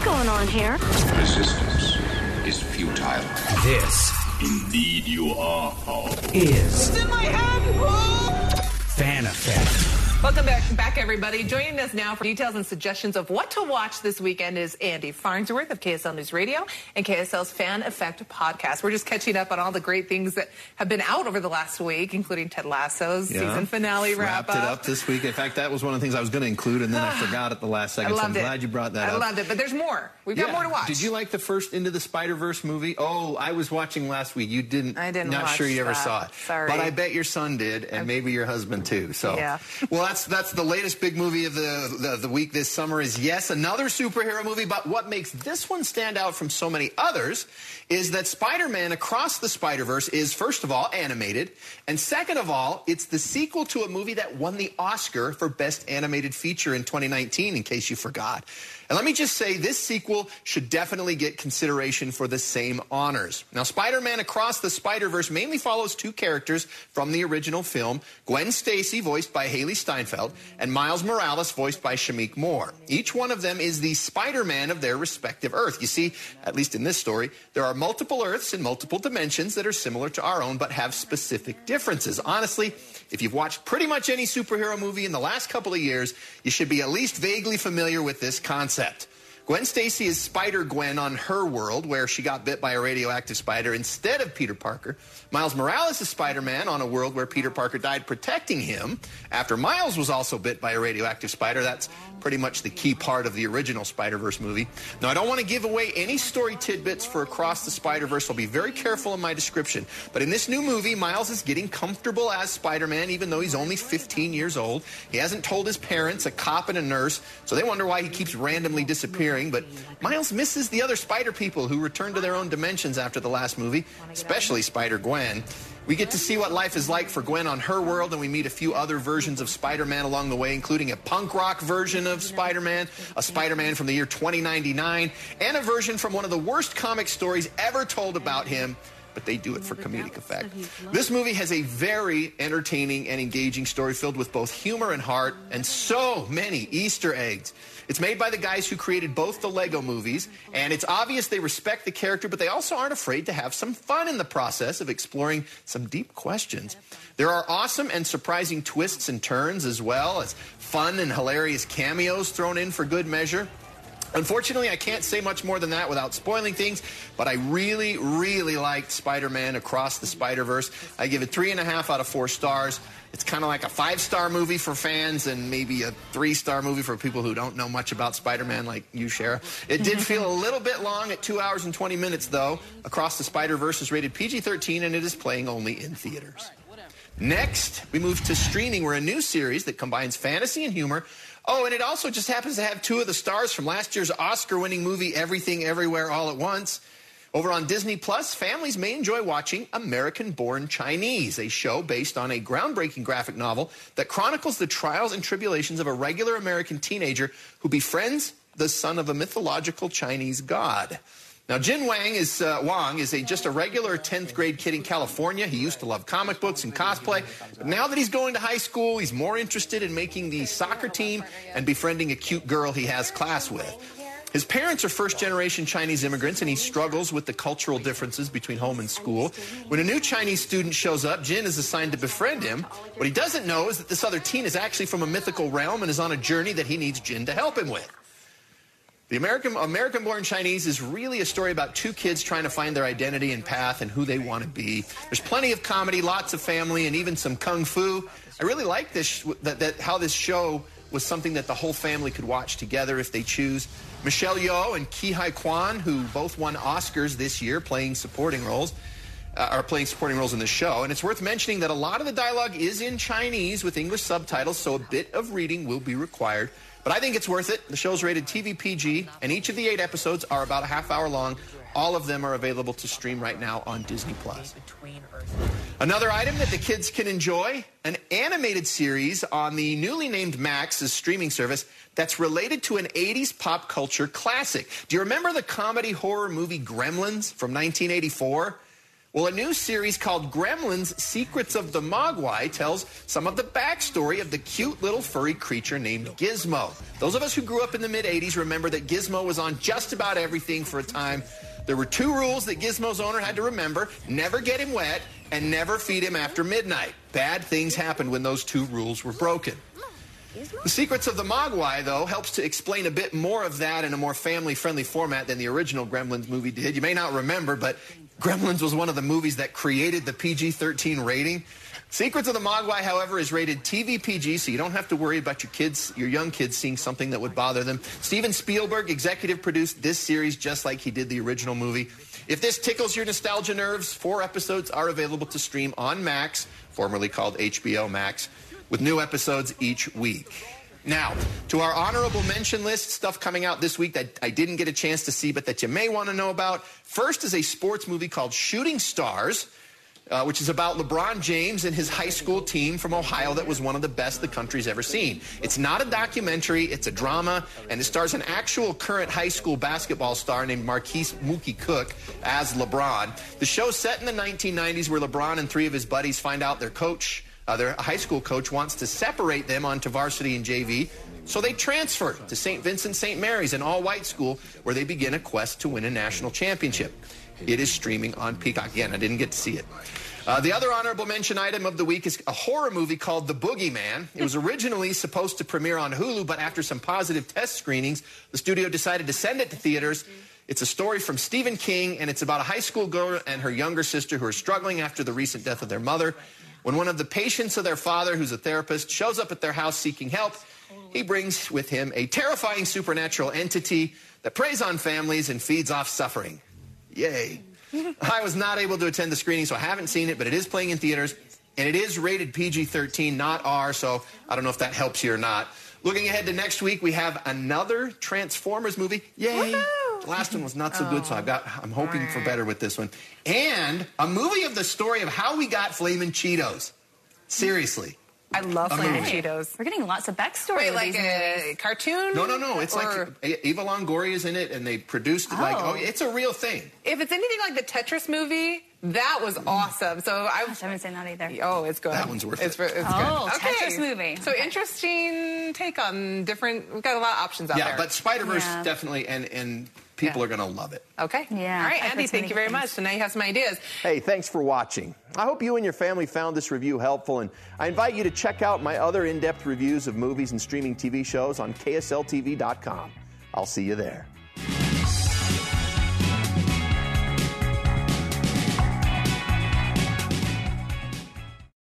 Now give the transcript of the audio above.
What's going on here? Resistance is futile. This Indeed, you are powerful. is in my head. Fan Effect. Welcome back, back, everybody. Joining us now for details and suggestions of what to watch this weekend is Andy Farnsworth of KSL News Radio and KSL's Fan Effect podcast. We're just catching up on all the great things that have been out over the last week, including Ted Lasso's Yeah. season finale wrap Wrapped it up this week. In fact, that was one of the things I was going to include, and then I forgot at the last I second. so I'm it. glad you brought that I up. loved it, but there's more. We've got Yeah. more to watch. Did you like the first Into the Spider Verse movie? Oh, I was watching last week. You didn't. I didn't Not sure you ever saw it. Sorry. But I bet your son did, and maybe your husband too. So Yeah. well, that's that's the latest big movie of the, the the week this summer. Is yes another superhero movie, but what makes this one stand out from so many others is that Spider-Man Across the Spider-Verse is first of all animated, and second of all, it's the sequel to a movie that won the Oscar for Best Animated Feature in 2019. In case you forgot. And let me just say, this sequel should definitely get consideration for the same honors. Now, Spider Man Across the Spider Verse mainly follows two characters from the original film Gwen Stacy, voiced by Hailee Steinfeld, and Miles Morales, voiced by Shameik Moore. Each one of them is the Spider Man of their respective Earth. You see, at least in this story, there are multiple Earths in multiple dimensions that are similar to our own but have specific differences. Honestly, if you've watched pretty much any superhero movie in the last couple of years, you should be at least vaguely familiar with this concept. Gwen Stacy is Spider Gwen on her world, where she got bit by a radioactive spider instead of Peter Parker. Miles Morales is Spider Man on a world where Peter Parker died protecting him after Miles was also bit by a radioactive spider. That's pretty much the key part of the original Spider Verse movie. Now, I don't want to give away any story tidbits for Across the Spider Verse. I'll be very careful in my description. But in this new movie, Miles is getting comfortable as Spider Man, even though he's only 15 years old. He hasn't told his parents, a cop and a nurse, so they wonder why he keeps randomly disappearing. But Miles misses the other spider people who returned to their own dimensions after the last movie, especially Spider Gwen. We get to see what life is like for Gwen on her world, and we meet a few other versions of Spider Man along the way, including a punk rock version of Spider Man, a Spider Man from the year 2099, and a version from one of the worst comic stories ever told about him. But they do it for comedic effect. This movie has a very entertaining and engaging story filled with both humor and heart, and so many Easter eggs. It's made by the guys who created both the Lego movies, and it's obvious they respect the character, but they also aren't afraid to have some fun in the process of exploring some deep questions. There are awesome and surprising twists and turns, as well as fun and hilarious cameos thrown in for good measure. Unfortunately, I can't say much more than that without spoiling things, but I really, really liked Spider Man Across the Spider Verse. I give it three and a half out of four stars. It's kind of like a five star movie for fans and maybe a three star movie for people who don't know much about Spider Man, like you, Shara. It did feel a little bit long at two hours and 20 minutes, though. Across the Spider Verse is rated PG 13 and it is playing only in theaters. Next, we move to streaming, where a new series that combines fantasy and humor. Oh, and it also just happens to have two of the stars from last year's Oscar winning movie, Everything Everywhere All at Once. Over on Disney Plus, families may enjoy watching American Born Chinese, a show based on a groundbreaking graphic novel that chronicles the trials and tribulations of a regular American teenager who befriends the son of a mythological Chinese god. Now, Jin Wang is uh, Wang is a just a regular 10th grade kid in California. He used to love comic books and cosplay, but now that he's going to high school, he's more interested in making the soccer team and befriending a cute girl he has class with. His parents are first generation Chinese immigrants, and he struggles with the cultural differences between home and school. When a new Chinese student shows up, Jin is assigned to befriend him. What he doesn't know is that this other teen is actually from a mythical realm and is on a journey that he needs Jin to help him with. The American American born Chinese is really a story about two kids trying to find their identity and path and who they want to be. There's plenty of comedy, lots of family, and even some kung fu. I really like this that, that how this show was something that the whole family could watch together if they choose. Michelle Yeoh and Ke Huy Quan, who both won Oscars this year playing supporting roles, uh, are playing supporting roles in the show. And it's worth mentioning that a lot of the dialogue is in Chinese with English subtitles, so a bit of reading will be required. But I think it's worth it. The show's rated TV PG, and each of the eight episodes are about a half hour long. All of them are available to stream right now on Disney Plus. Another item that the kids can enjoy an animated series on the newly named Max's streaming service that's related to an 80s pop culture classic. Do you remember the comedy horror movie Gremlins from 1984? Well, a new series called Gremlins Secrets of the Mogwai tells some of the backstory of the cute little furry creature named Gizmo. Those of us who grew up in the mid 80s remember that Gizmo was on just about everything for a time. There were two rules that Gizmo's owner had to remember never get him wet and never feed him after midnight. Bad things happened when those two rules were broken. The Secrets of the Mogwai, though, helps to explain a bit more of that in a more family friendly format than the original Gremlins movie did. You may not remember, but Gremlins was one of the movies that created the PG 13 rating. Secrets of the Mogwai, however, is rated TV PG, so you don't have to worry about your kids, your young kids, seeing something that would bother them. Steven Spielberg executive produced this series just like he did the original movie. If this tickles your nostalgia nerves, four episodes are available to stream on Max, formerly called HBO Max with new episodes each week. Now, to our honorable mention list, stuff coming out this week that I didn't get a chance to see, but that you may want to know about. First is a sports movie called Shooting Stars, uh, which is about LeBron James and his high school team from Ohio that was one of the best the country's ever seen. It's not a documentary, it's a drama, and it stars an actual current high school basketball star named Marquis Mookie Cook as LeBron. The show's set in the 1990s where LeBron and three of his buddies find out their coach uh, their high school coach wants to separate them onto varsity and JV, so they transfer to St. Vincent St. Mary's, an all white school, where they begin a quest to win a national championship. It is streaming on Peacock. Again, I didn't get to see it. Uh, the other honorable mention item of the week is a horror movie called The Boogeyman. It was originally supposed to premiere on Hulu, but after some positive test screenings, the studio decided to send it to theaters. It's a story from Stephen King, and it's about a high school girl and her younger sister who are struggling after the recent death of their mother. When one of the patients of their father, who's a therapist, shows up at their house seeking help, he brings with him a terrifying supernatural entity that preys on families and feeds off suffering. Yay. I was not able to attend the screening, so I haven't seen it, but it is playing in theaters, and it is rated PG 13, not R, so I don't know if that helps you or not. Looking ahead to next week, we have another Transformers movie. Yay! The last one was not so good, so I've got I'm hoping for better with this one. And a movie of the story of how we got Flamin' Cheetos. Seriously. I love A Flaming movie. Cheetos. We're getting lots of backstory. Wait, like these a movies. cartoon? No, no, no. It's Or- like Eva Longoria is in it, and they produced it like Oh. oh, it's a real thing. If it's anything like the Tetris movie, that was awesome. So I Gosh, I haven't seen that either. Oh, it's good. That one's worth it's, it. It's Oh, good. Okay. Tetris movie. So Okay. interesting take on different. We've got a lot of options out there. Yeah, there. but Spider Verse Yeah. definitely, and and people Yeah. are going to love it. okay. Yeah, All right, I've Andy. Thank you very good much. So now you have some ideas. Hey, thanks for watching. I hope you and your family found this review helpful, and I invite you to check out my other in depth reviews of movies and streaming TV shows on KSLTV.com. I'll see you there.